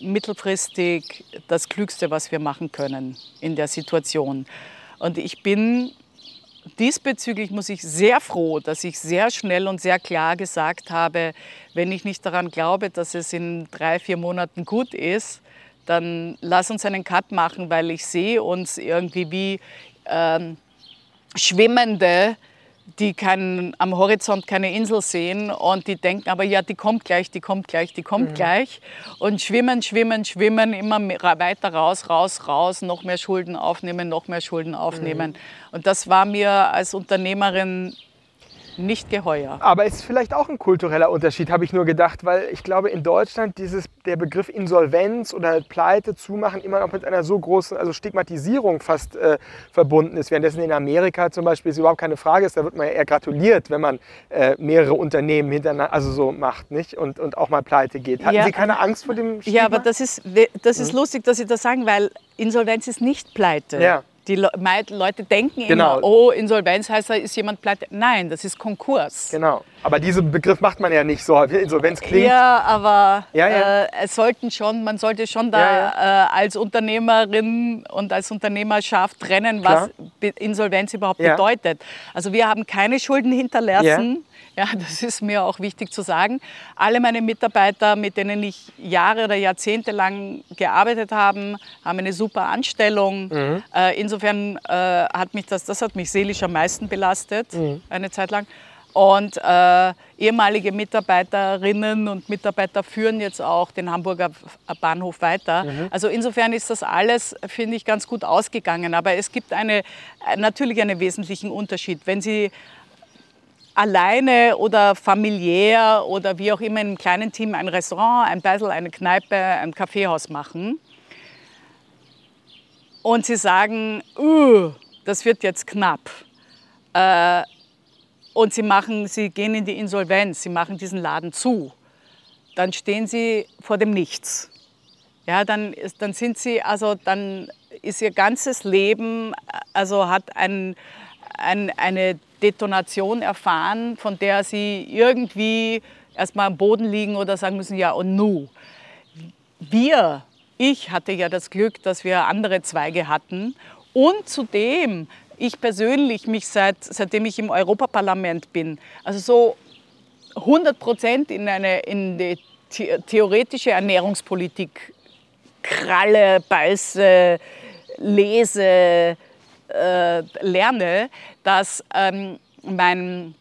A: mittelfristig das Klügste, was wir machen können in der Situation. Und ich bin diesbezüglich, muss ich sehr froh, dass ich sehr schnell und sehr klar gesagt habe, wenn ich nicht daran glaube, dass es in drei, vier Monaten gut ist, dann lass uns einen Cut machen, weil ich sehe uns irgendwie wie ähm, Schwimmende die kein, am Horizont keine Insel sehen und die denken, aber ja, die kommt gleich, die kommt gleich, die kommt mhm. gleich. Und schwimmen, schwimmen, schwimmen, immer mehr, weiter raus, raus, raus, noch mehr Schulden aufnehmen, noch mehr Schulden aufnehmen. Mhm. Und das war mir als Unternehmerin nicht geheuer.
C: Aber ist vielleicht auch ein kultureller Unterschied, habe ich nur gedacht, weil ich glaube, in Deutschland dieses, der Begriff Insolvenz oder Pleite, Zumachen immer noch mit einer so großen also Stigmatisierung fast äh, verbunden ist. Währenddessen in Amerika zum Beispiel es überhaupt keine Frage ist, da wird man ja eher gratuliert, wenn man äh, mehrere Unternehmen hintereinander also so macht nicht? Und, und auch mal pleite geht. Hatten ja, Sie keine Angst vor dem
A: Stigma? Ja, aber das ist, das ist mhm. lustig, dass Sie das sagen, weil Insolvenz ist nicht Pleite. Ja. Die Leute denken genau. immer, oh, Insolvenz heißt, da ist jemand pleite. Nein, das ist Konkurs.
C: Genau. Aber diesen Begriff macht man ja nicht so. Insolvenz klingt.
A: Ja, aber ja, ja. Äh, es sollten schon, man sollte schon da ja, äh, als Unternehmerin und als Unternehmerschaft trennen, Klar. was Insolvenz überhaupt bedeutet. Also wir haben keine Schulden hinterlassen. Ja, das ist mir auch wichtig zu sagen. Alle meine Mitarbeiter, mit denen ich Jahre oder Jahrzehnte lang gearbeitet habe, haben eine super Anstellung. Mhm. Äh, insofern äh, hat mich das, das hat mich seelisch am meisten belastet, mhm. eine Zeit lang. Und äh, ehemalige Mitarbeiterinnen und Mitarbeiter führen jetzt auch den Hamburger Bahnhof weiter. Mhm. Also insofern ist das alles, finde ich, ganz gut ausgegangen. Aber es gibt eine, natürlich einen wesentlichen Unterschied. Wenn Sie alleine oder familiär oder wie auch immer in einem kleinen Team ein Restaurant, ein Beisel, eine Kneipe, ein Kaffeehaus machen und sie sagen, uh, das wird jetzt knapp. Äh, und sie, machen, sie gehen in die Insolvenz, sie machen diesen Laden zu, dann stehen sie vor dem Nichts. Ja, dann, dann sind sie, also dann ist ihr ganzes Leben, also hat ein, ein, eine Detonation erfahren, von der sie irgendwie erstmal am Boden liegen oder sagen müssen, ja und nu. Wir, ich hatte ja das Glück, dass wir andere Zweige hatten und zudem ich persönlich mich seit, seitdem ich im Europaparlament bin, also so 100 Prozent in eine in die theoretische Ernährungspolitik kralle, beiße, lese, äh, lerne, dass ähm, mein,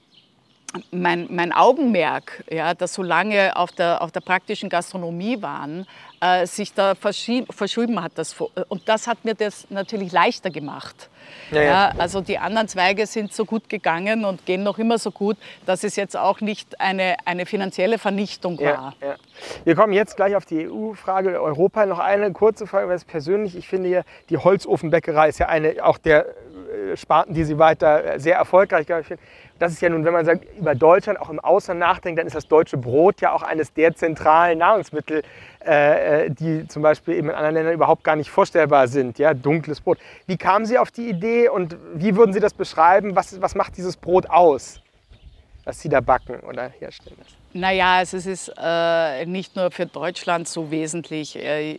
A: mein, mein Augenmerk, ja, das so lange auf der, auf der praktischen Gastronomie waren, äh, sich da verschoben hat. Das, und das hat mir das natürlich leichter gemacht. Ja, ja. also die anderen Zweige sind so gut gegangen und gehen noch immer so gut, dass es jetzt auch nicht eine, eine finanzielle Vernichtung war. Ja,
C: Wir kommen jetzt gleich auf die EU-Frage Europa. Noch eine kurze Frage, weil es persönlich, ich finde ja, die Holzofenbäckerei ist ja eine auch der Sparten, die Sie weiter äh, sehr erfolgreich finden. Das ist ja nun, wenn man sagt, über Deutschland auch im Ausland nachdenkt, dann ist das deutsche Brot ja auch eines der zentralen Nahrungsmittel, äh, die zum Beispiel eben in anderen Ländern überhaupt gar nicht vorstellbar sind. Ja, dunkles Brot. Wie kamen Sie auf die Idee und wie würden Sie das beschreiben? Was, was macht dieses Brot aus, was Sie da backen oder herstellen?
A: Naja, also es ist äh, nicht nur für Deutschland so wesentlich. Äh,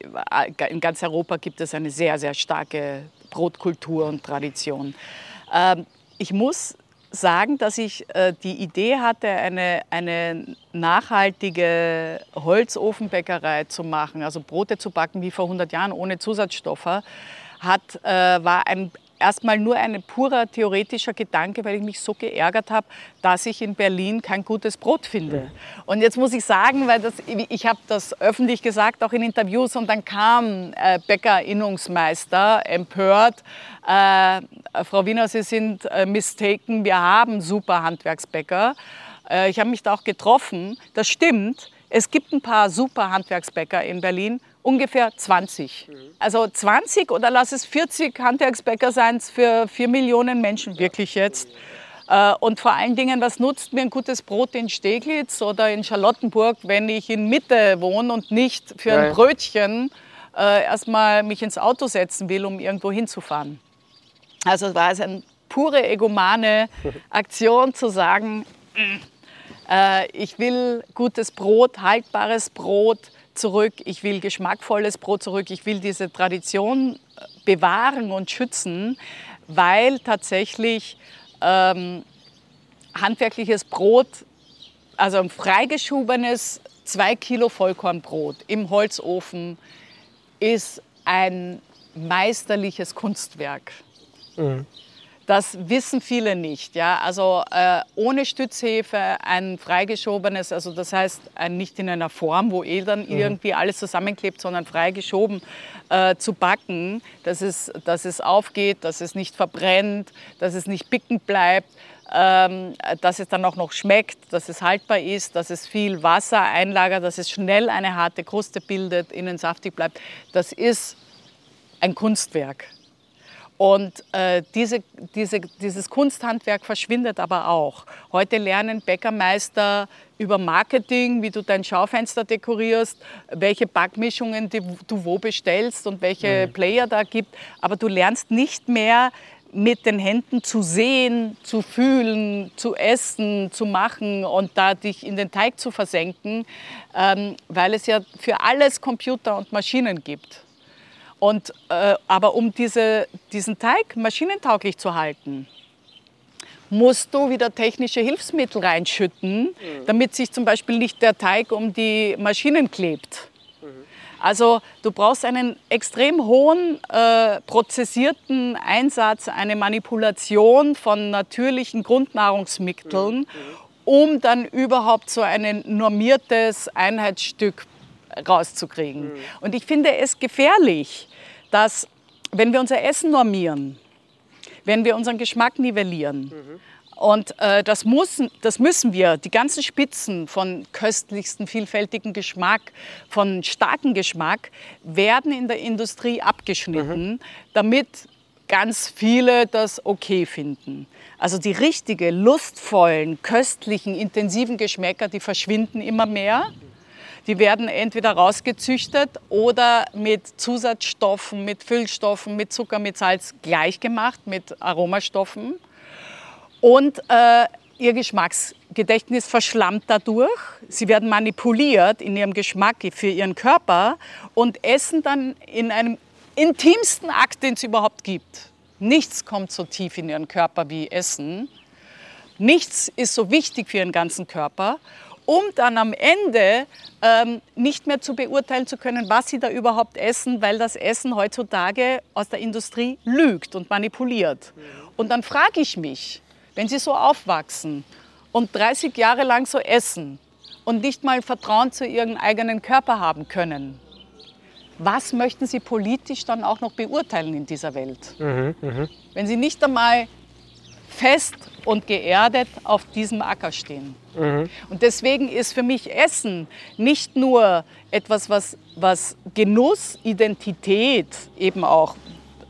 A: in ganz Europa gibt es eine sehr, sehr starke Brotkultur und Tradition. Ähm, ich muss sagen, dass ich äh, die Idee hatte, eine, eine nachhaltige Holzofenbäckerei zu machen, also Brote zu backen wie vor 100 Jahren ohne Zusatzstoffe, hat, äh, war ein, erstmal nur ein purer theoretischer Gedanke, weil ich mich so geärgert habe, dass ich in Berlin kein gutes Brot finde. Und jetzt muss ich sagen, weil das, ich habe das öffentlich gesagt, auch in Interviews, und dann kam äh, Bäcker-Innungsmeister empört, äh, Frau Wiener, Sie sind äh, mistaken, wir haben super Handwerksbäcker. Äh, ich habe mich da auch getroffen, das stimmt. Es gibt ein paar super Handwerksbäcker in Berlin ungefähr 20. Also 20 oder lass es 40 Handwerksbäcker sein für 4 Millionen Menschen, wirklich jetzt. Äh, und vor allen Dingen, was nutzt mir ein gutes Brot in Steglitz oder in Charlottenburg, wenn ich in Mitte wohne und nicht für ein Brötchen äh, erstmal mich ins Auto setzen will, um irgendwo hinzufahren. Also war es eine pure egomane Aktion zu sagen, äh, ich will gutes Brot, haltbares Brot, zurück, ich will geschmackvolles Brot zurück, ich will diese Tradition äh, bewahren und schützen, weil tatsächlich ähm, handwerkliches Brot, also ein freigeschobenes 2 Kilo Vollkornbrot im Holzofen, ist ein meisterliches Kunstwerk. Mhm. Das wissen viele nicht. Ja? Also äh, ohne Stützhefe ein freigeschobenes, also das heißt ein, nicht in einer Form, wo eh dann mhm. irgendwie alles zusammenklebt, sondern freigeschoben äh, zu backen, dass es, dass es aufgeht, dass es nicht verbrennt, dass es nicht bicken bleibt. Ähm, dass es dann auch noch schmeckt, dass es haltbar ist, dass es viel Wasser einlagert, dass es schnell eine harte Kruste bildet, innen saftig bleibt. Das ist ein Kunstwerk. Und äh, diese, diese, dieses Kunsthandwerk verschwindet aber auch. Heute lernen Bäckermeister über Marketing, wie du dein Schaufenster dekorierst, welche Backmischungen du wo bestellst und welche mhm. Player da gibt. Aber du lernst nicht mehr mit den Händen zu sehen, zu fühlen, zu essen, zu machen und da dich in den Teig zu versenken, ähm, weil es ja für alles Computer und Maschinen gibt. Und, äh, aber um diese, diesen Teig maschinentauglich zu halten, musst du wieder technische Hilfsmittel reinschütten, mhm. damit sich zum Beispiel nicht der Teig um die Maschinen klebt. Mhm. Also du brauchst einen extrem hohen äh, prozessierten Einsatz, eine Manipulation von natürlichen Grundnahrungsmitteln, mhm. um dann überhaupt so ein normiertes Einheitsstück rauszukriegen. Mhm. Und ich finde es gefährlich, dass wenn wir unser Essen normieren, wenn wir unseren Geschmack nivellieren, mhm. Und äh, das, muss, das müssen wir, die ganzen Spitzen von köstlichsten, vielfältigen Geschmack, von starkem Geschmack, werden in der Industrie abgeschnitten, mhm. damit ganz viele das okay finden. Also die richtigen, lustvollen, köstlichen, intensiven Geschmäcker, die verschwinden immer mehr. Die werden entweder rausgezüchtet oder mit Zusatzstoffen, mit Füllstoffen, mit Zucker, mit Salz gleichgemacht, mit Aromastoffen. Und äh, ihr Geschmacksgedächtnis verschlammt dadurch. Sie werden manipuliert in ihrem Geschmack für ihren Körper und essen dann in einem intimsten Akt, den es überhaupt gibt. Nichts kommt so tief in ihren Körper wie Essen. Nichts ist so wichtig für ihren ganzen Körper um dann am Ende ähm, nicht mehr zu beurteilen zu können, was sie da überhaupt essen, weil das Essen heutzutage aus der Industrie lügt und manipuliert. Und dann frage ich mich, wenn sie so aufwachsen und 30 Jahre lang so essen und nicht mal Vertrauen zu ihrem eigenen Körper haben können, was möchten sie politisch dann auch noch beurteilen in dieser Welt? Mhm, mh. Wenn sie nicht einmal fest und geerdet auf diesem Acker stehen. Mhm. Und deswegen ist für mich Essen nicht nur etwas, was, was Genuss, Identität eben auch,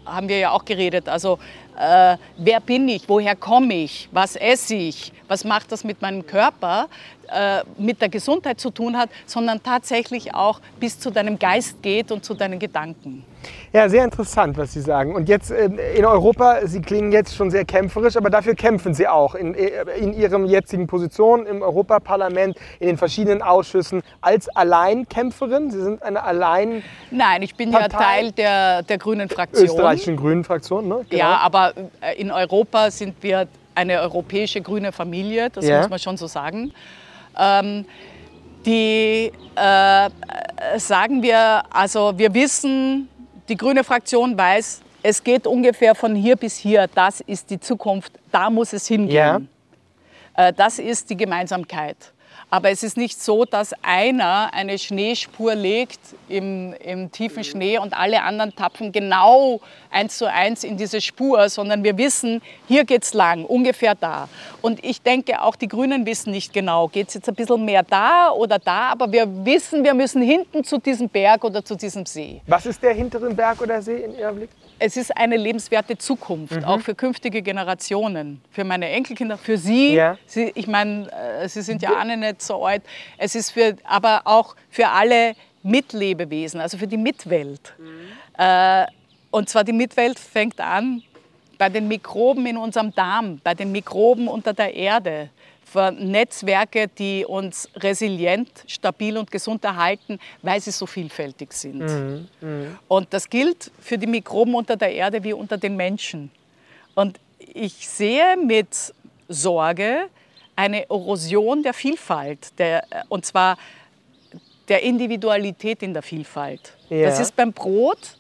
A: haben wir ja auch geredet, also äh, wer bin ich, woher komme ich, was esse ich, was macht das mit meinem Körper, äh, mit der Gesundheit zu tun hat, sondern tatsächlich auch bis zu deinem Geist geht und zu deinen Gedanken.
C: Ja, sehr interessant, was Sie sagen. Und jetzt äh, in Europa, Sie klingen jetzt schon sehr kämpferisch, aber dafür kämpfen Sie auch in, äh, in Ihrem jetzigen Position im Europaparlament, in den verschiedenen Ausschüssen als Alleinkämpferin. Sie sind eine Allein.
A: Nein, ich bin Partei ja Teil der, der Grünen Fraktion.
C: Österreichischen Grünen Fraktion, ne?
A: Genau. Ja, aber in Europa sind wir eine europäische grüne Familie, das ja. muss man schon so sagen. Ähm, die äh, sagen wir, also wir wissen, die grüne Fraktion weiß, es geht ungefähr von hier bis hier, das ist die Zukunft, da muss es hingehen. Ja. Äh, das ist die Gemeinsamkeit. Aber es ist nicht so, dass einer eine Schneespur legt im, im tiefen Schnee und alle anderen tapfen genau eins zu eins in diese Spur, sondern wir wissen, hier geht es lang, ungefähr da. Und ich denke, auch die Grünen wissen nicht genau, geht es jetzt ein bisschen mehr da oder da, aber wir wissen, wir müssen hinten zu diesem Berg oder zu diesem See.
C: Was ist der hintere Berg oder See in Ihrem Blick?
A: es ist eine lebenswerte Zukunft, mhm. auch für künftige Generationen, für meine Enkelkinder, für Sie. Ja. Sie ich meine, äh, Sie sind ja alle nicht so alt. Es ist für, aber auch für alle Mitlebewesen, also für die Mitwelt. Mhm. Äh, und zwar die Mitwelt fängt an bei den Mikroben in unserem Darm, bei den Mikroben unter der Erde, für Netzwerke, die uns resilient, stabil und gesund erhalten, weil sie so vielfältig sind. Mhm, mh. Und das gilt für die Mikroben unter der Erde wie unter den Menschen. Und ich sehe mit Sorge eine Erosion der Vielfalt, der, und zwar der Individualität in der Vielfalt. Ja. Das ist beim Brot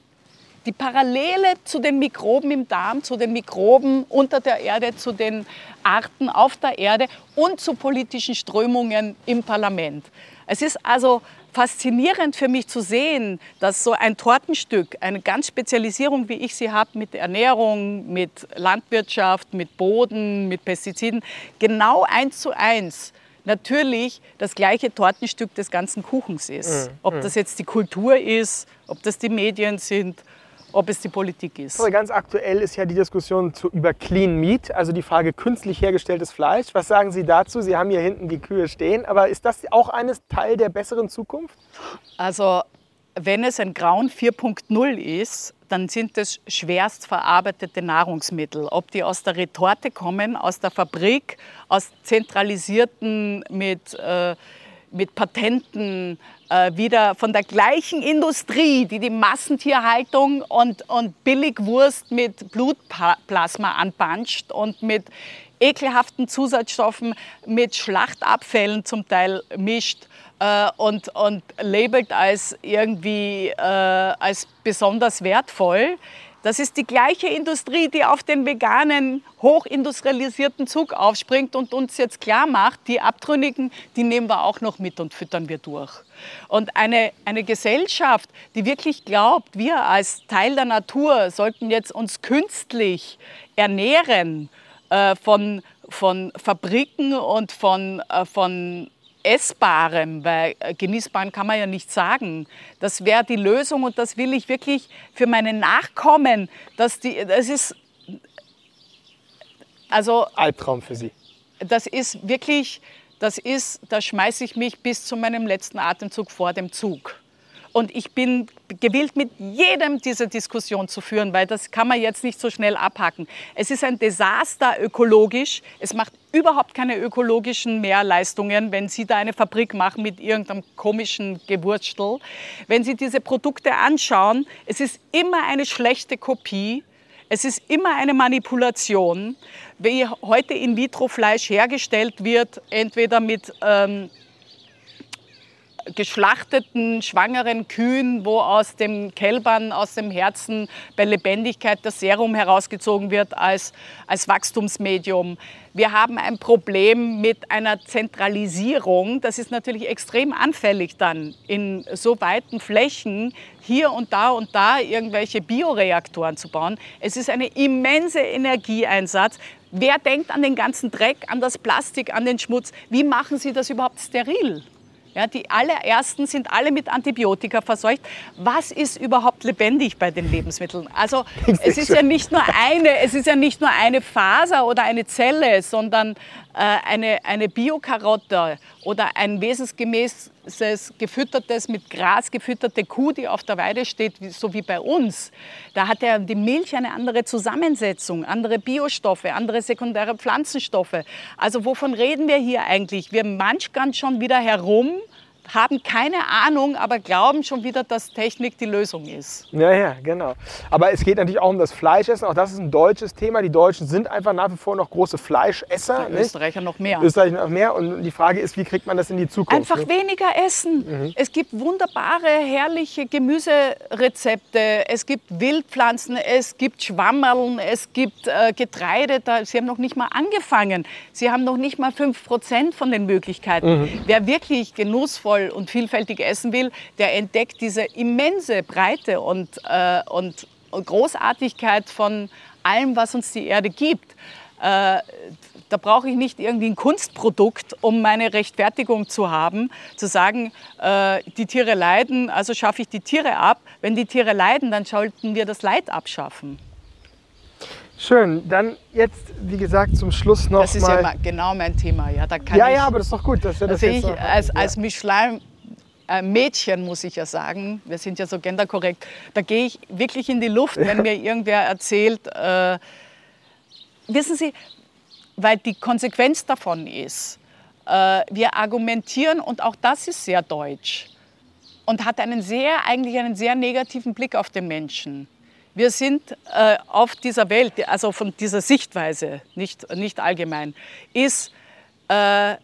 A: die Parallele zu den Mikroben im Darm, zu den Mikroben unter der Erde, zu den Arten auf der Erde und zu politischen Strömungen im Parlament. Es ist also faszinierend für mich zu sehen, dass so ein Tortenstück, eine ganz Spezialisierung, wie ich sie habe, mit Ernährung, mit Landwirtschaft, mit Boden, mit Pestiziden, genau eins zu eins natürlich das gleiche Tortenstück des ganzen Kuchens ist. Mhm. Ob das jetzt die Kultur ist, ob das die Medien sind, ob es die Politik ist.
C: Also ganz aktuell ist ja die Diskussion zu, über Clean Meat, also die Frage künstlich hergestelltes Fleisch. Was sagen Sie dazu? Sie haben hier hinten die Kühe stehen, aber ist das auch ein Teil der besseren Zukunft?
A: Also wenn es ein Grauen 4.0 ist, dann sind es schwerst verarbeitete Nahrungsmittel. Ob die aus der Retorte kommen, aus der Fabrik, aus zentralisierten mit, äh, mit Patenten äh, wieder von der gleichen Industrie, die die Massentierhaltung und, und Billigwurst mit Blutplasma anpanscht und mit ekelhaften Zusatzstoffen, mit Schlachtabfällen zum Teil mischt äh, und, und labelt als irgendwie äh, als besonders wertvoll. Das ist die gleiche Industrie, die auf den veganen, hochindustrialisierten Zug aufspringt und uns jetzt klar macht, die Abtrünnigen, die nehmen wir auch noch mit und füttern wir durch. Und eine, eine Gesellschaft, die wirklich glaubt, wir als Teil der Natur sollten jetzt uns künstlich ernähren äh, von, von Fabriken und von, äh, von Essbarem, weil äh, genießbaren kann man ja nicht sagen. Das wäre die Lösung und das will ich wirklich für meine Nachkommen. Dass die, das ist also
C: Albtraum für Sie.
A: Das ist wirklich, das ist, da schmeiße ich mich bis zu meinem letzten Atemzug vor dem Zug. Und ich bin gewillt, mit jedem diese Diskussion zu führen, weil das kann man jetzt nicht so schnell abhaken. Es ist ein Desaster ökologisch. Es macht überhaupt keine ökologischen Mehrleistungen, wenn Sie da eine Fabrik machen mit irgendeinem komischen Gewurstel. Wenn Sie diese Produkte anschauen, es ist immer eine schlechte Kopie. Es ist immer eine Manipulation, wie heute In-vitro-Fleisch hergestellt wird, entweder mit ähm, geschlachteten, schwangeren Kühen, wo aus dem Kälbern, aus dem Herzen bei Lebendigkeit das Serum herausgezogen wird als, als Wachstumsmedium. Wir haben ein Problem mit einer Zentralisierung. Das ist natürlich extrem anfällig dann in so weiten Flächen hier und da und da irgendwelche Bioreaktoren zu bauen. Es ist ein immenser Energieeinsatz. Wer denkt an den ganzen Dreck, an das Plastik, an den Schmutz? Wie machen Sie das überhaupt steril? Ja, die allerersten sind alle mit Antibiotika verseucht. Was ist überhaupt lebendig bei den Lebensmitteln? Also es ist ja nicht nur eine, es ist ja nicht nur eine Faser oder eine Zelle, sondern äh, eine, eine Biokarotte oder ein wesensgemäßes gefüttertes, mit Gras gefütterte Kuh, die auf der Weide steht, so wie bei uns. Da hat ja die Milch eine andere Zusammensetzung, andere Biostoffe, andere sekundäre Pflanzenstoffe. Also wovon reden wir hier eigentlich? Wir manchern schon wieder herum haben keine Ahnung, aber glauben schon wieder, dass Technik die Lösung ist.
C: Ja, ja, genau. Aber es geht natürlich auch um das Fleischessen. Auch das ist ein deutsches Thema. Die Deutschen sind einfach nach wie vor noch große Fleischesser.
A: Die Österreicher noch mehr.
C: Österreicher noch mehr. Und die Frage ist, wie kriegt man das in die Zukunft?
A: Einfach ne? weniger essen. Mhm. Es gibt wunderbare, herrliche Gemüserezepte. Es gibt Wildpflanzen, es gibt Schwammerln, es gibt äh, Getreide. Da, Sie haben noch nicht mal angefangen. Sie haben noch nicht mal 5% von den Möglichkeiten. Mhm. Wer wirklich genussvoll und vielfältig essen will, der entdeckt diese immense Breite und, äh, und Großartigkeit von allem, was uns die Erde gibt. Äh, da brauche ich nicht irgendwie ein Kunstprodukt, um meine Rechtfertigung zu haben, zu sagen, äh, die Tiere leiden, also schaffe ich die Tiere ab. Wenn die Tiere leiden, dann sollten wir das Leid abschaffen.
C: Schön. Dann jetzt, wie gesagt, zum Schluss noch
A: Das ist
C: mal
A: ja genau mein Thema. Ja, da kann
C: ja,
A: ich,
C: ja, aber das ist doch gut. Dass wir das
A: also ich
C: noch-
A: als,
C: ja.
A: als Michelin äh, Mädchen, muss ich ja sagen, wir sind ja so genderkorrekt, da gehe ich wirklich in die Luft, wenn mir irgendwer erzählt, äh, wissen Sie, weil die Konsequenz davon ist, äh, wir argumentieren und auch das ist sehr deutsch und hat einen sehr, eigentlich einen sehr negativen Blick auf den Menschen. Wir sind äh, auf dieser Welt, also von dieser Sichtweise, nicht, nicht allgemein, ist, äh,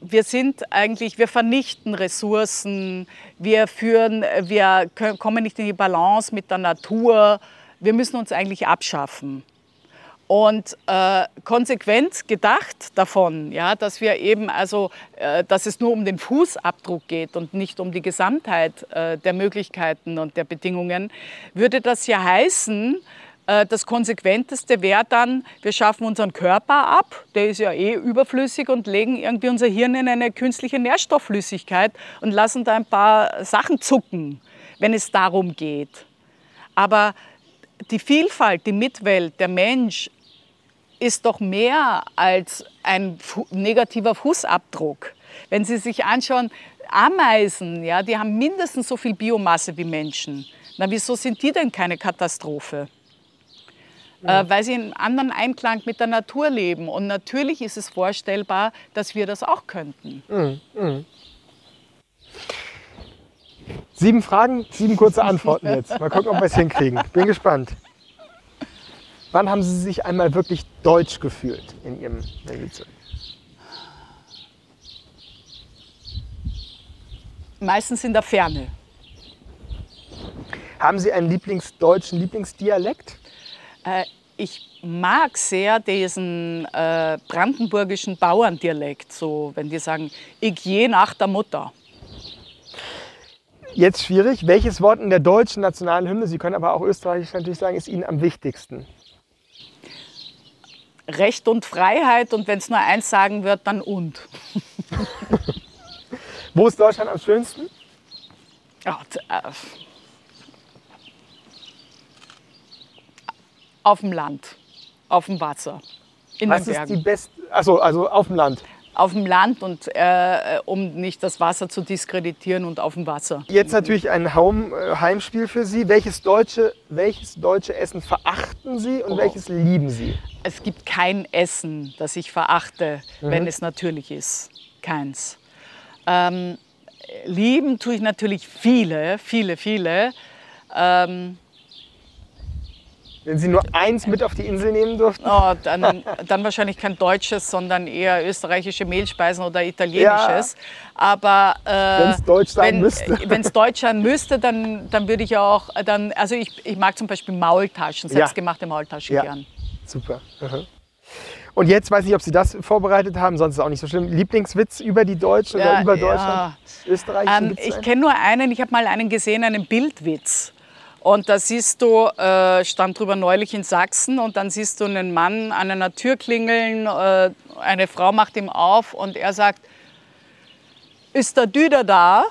A: wir sind eigentlich, wir vernichten Ressourcen, wir führen, wir kommen nicht in die Balance mit der Natur, wir müssen uns eigentlich abschaffen. Und äh, konsequent gedacht davon, ja, dass wir eben also, äh, dass es nur um den Fußabdruck geht und nicht um die Gesamtheit äh, der Möglichkeiten und der Bedingungen, würde das ja heißen, äh, das Konsequenteste wäre dann, wir schaffen unseren Körper ab, der ist ja eh überflüssig und legen irgendwie unser Hirn in eine künstliche Nährstoffflüssigkeit und lassen da ein paar Sachen zucken, wenn es darum geht. Aber die Vielfalt, die Mitwelt, der Mensch ist doch mehr als ein negativer Fußabdruck. Wenn Sie sich anschauen, Ameisen, ja, die haben mindestens so viel Biomasse wie Menschen. Na, wieso sind die denn keine Katastrophe? Äh, weil sie in anderen Einklang mit der Natur leben. Und natürlich ist es vorstellbar, dass wir das auch könnten.
C: Sieben Fragen, sieben kurze Antworten jetzt. Mal gucken, ob wir es hinkriegen. Bin gespannt. Wann haben Sie sich einmal wirklich deutsch gefühlt in Ihrem Leben?
A: Meistens in der Ferne.
C: Haben Sie einen Lieblingsdeutschen Lieblingsdialekt?
A: Äh, ich mag sehr diesen äh, brandenburgischen Bauerndialekt, so wenn die sagen, ich je nach der Mutter.
C: Jetzt schwierig. Welches Wort in der deutschen nationalen Hymne, Sie können aber auch österreichisch natürlich sagen, ist Ihnen am wichtigsten?
A: Recht und Freiheit und wenn es nur eins sagen wird, dann und.
C: Wo ist Deutschland am schönsten?
A: Äh, auf dem Land, auf dem Wasser, in
C: Was
A: den
C: ist die
A: Bergen.
C: beste? Achso, also auf dem Land.
A: Auf dem Land und äh, um nicht das Wasser zu diskreditieren und auf dem Wasser.
C: Jetzt natürlich ein Haum, äh, Heimspiel für Sie. Welches deutsche, welches deutsche Essen verachten Sie und
A: Oh.
C: welches lieben Sie?
A: Es gibt kein Essen, das ich verachte, wenn es natürlich ist. Keins. Ähm, lieben tue ich natürlich viele, viele, viele. Ähm,
C: Wenn Sie nur eins mit auf die Insel nehmen dürften?
A: oh, dann, dann wahrscheinlich kein deutsches, sondern eher österreichische Mehlspeisen oder italienisches. Aber äh,
C: Wenn's deutsch sein
A: wenn,
C: müsste.
A: Wenn es deutsch sein müsste, dann, dann würde ich auch, dann, also ich, ich mag zum Beispiel Maultaschen,
C: Ja.
A: selbstgemachte Maultaschen
C: Ja.
A: gern.
C: Super. Aha. Und jetzt weiß ich, ob Sie das vorbereitet haben, sonst ist es auch nicht so schlimm. Lieblingswitz über die Deutschen oder
A: Ja,
C: über
A: ja.
C: Deutschland? Österreich?
A: Ähm, ich kenne nur einen, ich habe mal einen gesehen, einen Bildwitz. Und da siehst du, äh, stand drüber neulich in Sachsen, und dann siehst du einen Mann an einer Tür klingeln, äh, eine Frau macht ihm auf und er sagt, ist der Düder da?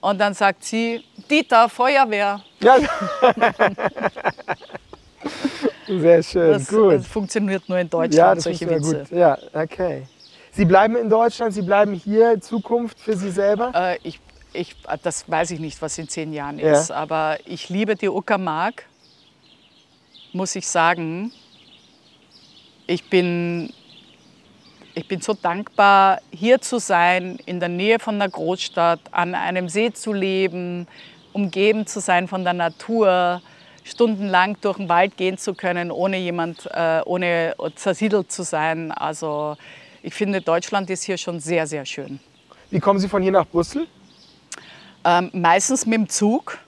A: Und dann sagt sie, Dieter, Feuerwehr.
C: Ja. Sehr schön,
A: Das,
C: gut.
A: das funktioniert nur in Deutschland,
C: ja, das ist
A: solche Witze.
C: gut. Ja, okay. Sie bleiben in Deutschland, Sie bleiben hier, Zukunft für Sie selber?
A: Äh, ich, ich, das weiß ich nicht, was in zehn Jahren
C: Ja.
A: ist, aber ich liebe die Uckermark, muss ich sagen. Ich bin ich bin so dankbar, hier zu sein, in der Nähe von der Großstadt, an einem See zu leben, umgeben zu sein von der Natur, stundenlang durch den Wald gehen zu können, ohne jemand, äh, ohne zersiedelt zu sein. Also ich finde, Deutschland ist hier schon sehr, sehr schön.
C: Wie kommen Sie von hier nach Brüssel?
A: Ähm, meistens mit dem Zug.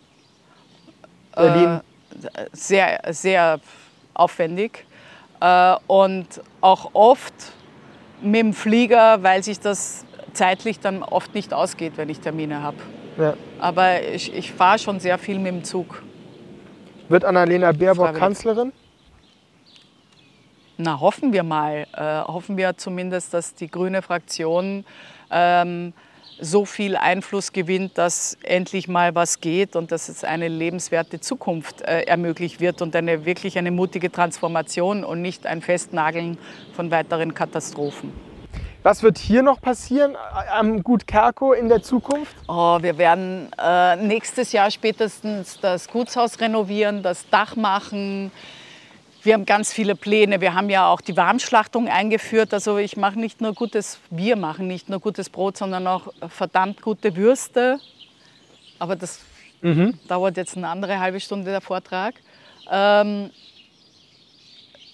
C: Berlin.
A: Äh, sehr, sehr aufwendig. Äh, und auch oft mit dem Flieger, weil sich das zeitlich dann oft nicht ausgeht, wenn ich Termine habe. Ja. Aber ich, ich fahre schon sehr viel mit dem Zug.
C: Wird Annalena Baerbock Kanzlerin?
A: Na, hoffen wir mal. Äh, hoffen wir zumindest, dass die grüne Fraktion ähm, so viel Einfluss gewinnt, dass endlich mal was geht und dass es eine lebenswerte Zukunft äh, ermöglicht wird und eine wirklich eine mutige Transformation und nicht ein Festnageln von weiteren Katastrophen.
C: Was wird hier noch passieren am Gut Kerko in der Zukunft?
A: Oh, wir werden äh, nächstes Jahr spätestens das Gutshaus renovieren, das Dach machen. Wir haben ganz viele Pläne. Wir haben ja auch die Warmschlachtung eingeführt. Also ich mache nicht nur gutes, wir machen nicht nur gutes Brot, sondern auch verdammt gute Würste. Aber das mhm. dauert jetzt eine andere halbe Stunde der Vortrag. Ähm,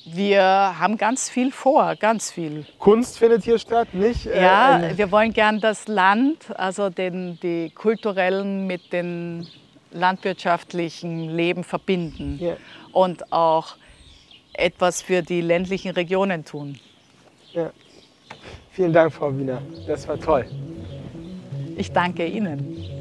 A: wir haben ganz viel vor, ganz viel.
C: Kunst findet hier statt, nicht?
A: Äh, ja, wir wollen gern das Land, also den, die kulturellen mit dem landwirtschaftlichen Leben verbinden yeah. und auch etwas für die ländlichen Regionen tun.
C: Ja. Vielen Dank, Frau Wiener. Das war toll.
A: Ich danke Ihnen.